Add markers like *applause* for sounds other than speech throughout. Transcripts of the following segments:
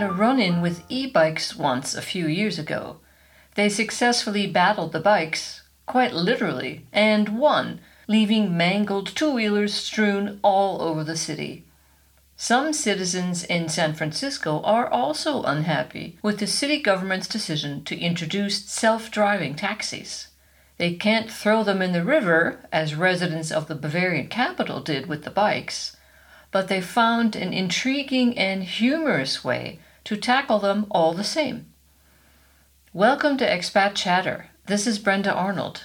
had a run in with e bikes once a few years ago. They successfully battled the bikes, quite literally, and won, leaving mangled two wheelers strewn all over the city. Some citizens in San Francisco are also unhappy with the city government's decision to introduce self driving taxis. They can't throw them in the river, as residents of the Bavarian capital did with the bikes, but they found an intriguing and humorous way to tackle them all the same. Welcome to Expat Chatter. This is Brenda Arnold.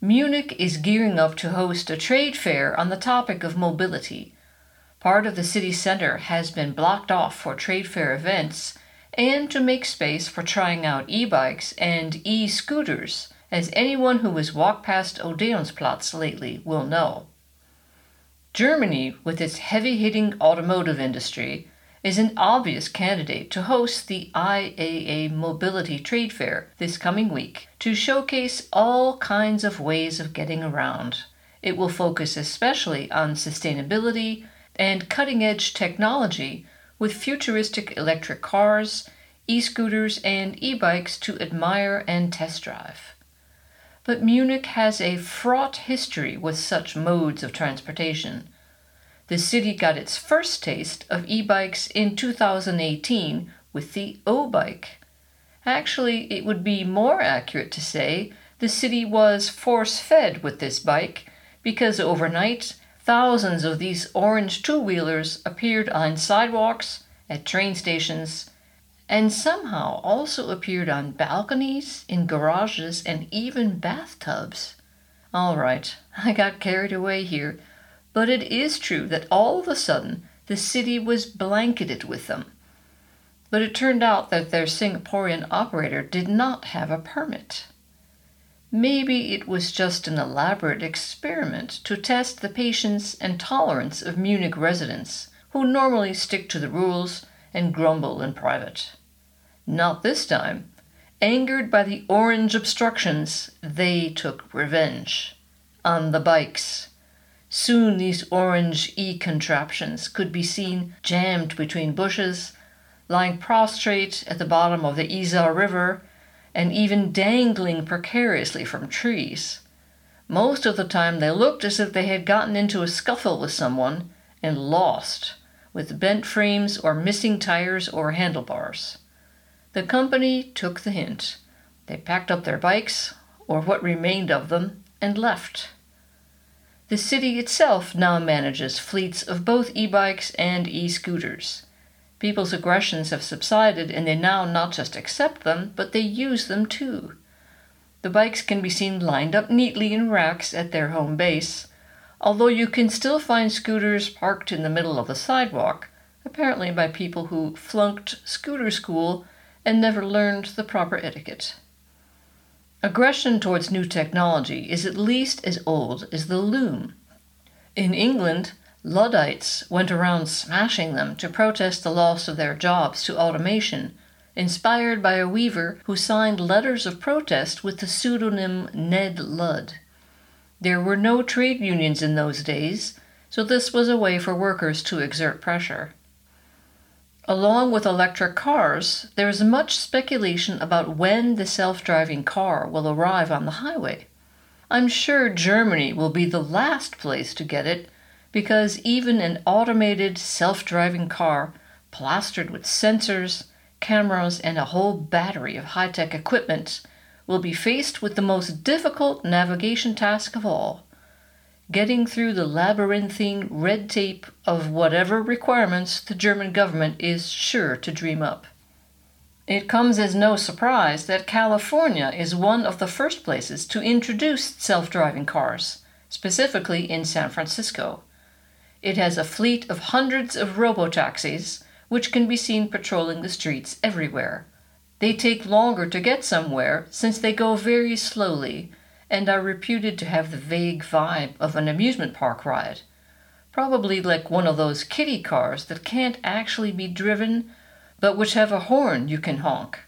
Munich is gearing up to host a trade fair on the topic of mobility Part of the city center has been blocked off for trade fair events and to make space for trying out e bikes and e scooters, as anyone who has walked past Odeonsplatz lately will know. Germany, with its heavy hitting automotive industry, is an obvious candidate to host the IAA Mobility Trade Fair this coming week to showcase all kinds of ways of getting around. It will focus especially on sustainability, and cutting edge technology with futuristic electric cars, e scooters, and e bikes to admire and test drive. But Munich has a fraught history with such modes of transportation. The city got its first taste of e bikes in 2018 with the oBike. Actually, it would be more accurate to say the city was force fed with this bike because overnight Thousands of these orange two wheelers appeared on sidewalks, at train stations, and somehow also appeared on balconies, in garages, and even bathtubs. All right, *laughs* I got carried away here, but it is true that all of a sudden the city was blanketed with them. But it turned out that their Singaporean operator did not have a permit. Maybe it was just an elaborate experiment to test the patience and tolerance of Munich residents, who normally stick to the rules and grumble in private. Not this time. Angered by the orange obstructions, they took revenge. On the bikes. Soon these orange e contraptions could be seen jammed between bushes, lying prostrate at the bottom of the Isar River and even dangling precariously from trees. Most of the time they looked as if they had gotten into a scuffle with someone and lost, with bent frames or missing tires or handlebars. The company took the hint. They packed up their bikes, or what remained of them, and left. The city itself now manages fleets of both e bikes and e scooters. People's aggressions have subsided and they now not just accept them, but they use them too. The bikes can be seen lined up neatly in racks at their home base, although you can still find scooters parked in the middle of the sidewalk, apparently by people who flunked scooter school and never learned the proper etiquette. Aggression towards new technology is at least as old as the loom. In England, Luddites went around smashing them to protest the loss of their jobs to automation, inspired by a weaver who signed letters of protest with the pseudonym Ned Ludd. There were no trade unions in those days, so this was a way for workers to exert pressure. Along with electric cars, there is much speculation about when the self driving car will arrive on the highway. I'm sure Germany will be the last place to get it because even an automated self driving car, plastered with sensors, cameras, and a whole battery of high tech equipment, will be faced with the most difficult navigation task of all getting through the labyrinthine red tape of whatever requirements the German government is sure to dream up. It comes as no surprise that California is one of the first places to introduce self driving cars, specifically in San Francisco. It has a fleet of hundreds of robotaxis, which can be seen patrolling the streets everywhere. They take longer to get somewhere since they go very slowly and are reputed to have the vague vibe of an amusement park ride. Probably like one of those kiddie cars that can't actually be driven, but which have a horn you can honk.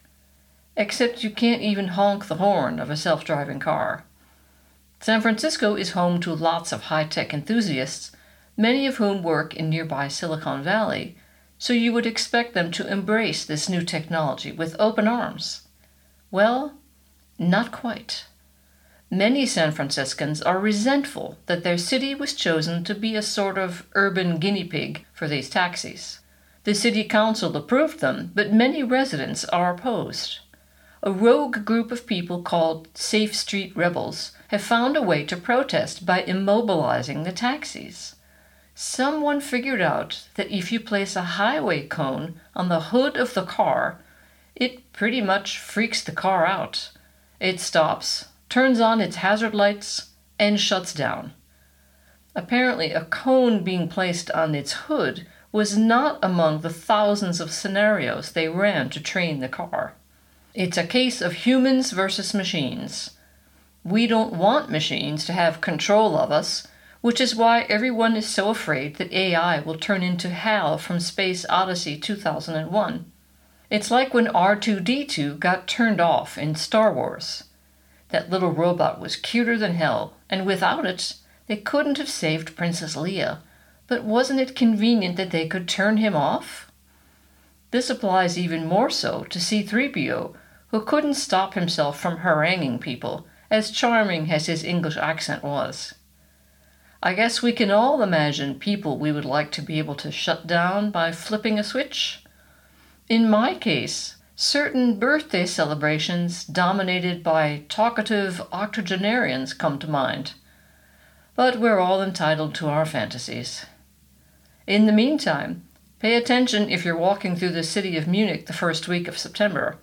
Except you can't even honk the horn of a self driving car. San Francisco is home to lots of high tech enthusiasts many of whom work in nearby Silicon Valley, so you would expect them to embrace this new technology with open arms. Well, not quite. Many San Franciscans are resentful that their city was chosen to be a sort of urban guinea pig for these taxis. The city council approved them, but many residents are opposed. A rogue group of people called Safe Street Rebels have found a way to protest by immobilizing the taxis. Someone figured out that if you place a highway cone on the hood of the car, it pretty much freaks the car out. It stops, turns on its hazard lights, and shuts down. Apparently, a cone being placed on its hood was not among the thousands of scenarios they ran to train the car. It's a case of humans versus machines. We don't want machines to have control of us, which is why everyone is so afraid that AI will turn into HAL from Space Odyssey 2001. It's like when R2D2 got turned off in Star Wars. That little robot was cuter than hell, and without it, they couldn't have saved Princess Leia. But wasn't it convenient that they could turn him off? This applies even more so to C3PO, who couldn't stop himself from haranguing people, as charming as his English accent was. I guess we can all imagine people we would like to be able to shut down by flipping a switch. In my case, certain birthday celebrations dominated by talkative octogenarians come to mind. But we're all entitled to our fantasies. In the meantime, pay attention if you're walking through the city of Munich the first week of September.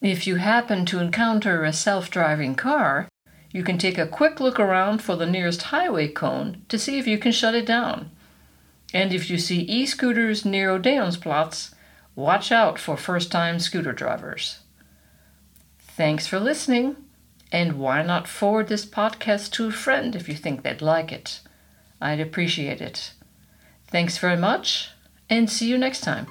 If you happen to encounter a self driving car, you can take a quick look around for the nearest highway cone to see if you can shut it down. And if you see e scooters near Odeonsplatz, Watch out for first time scooter drivers. Thanks for listening, and why not forward this podcast to a friend if you think they'd like it? I'd appreciate it. Thanks very much, and see you next time.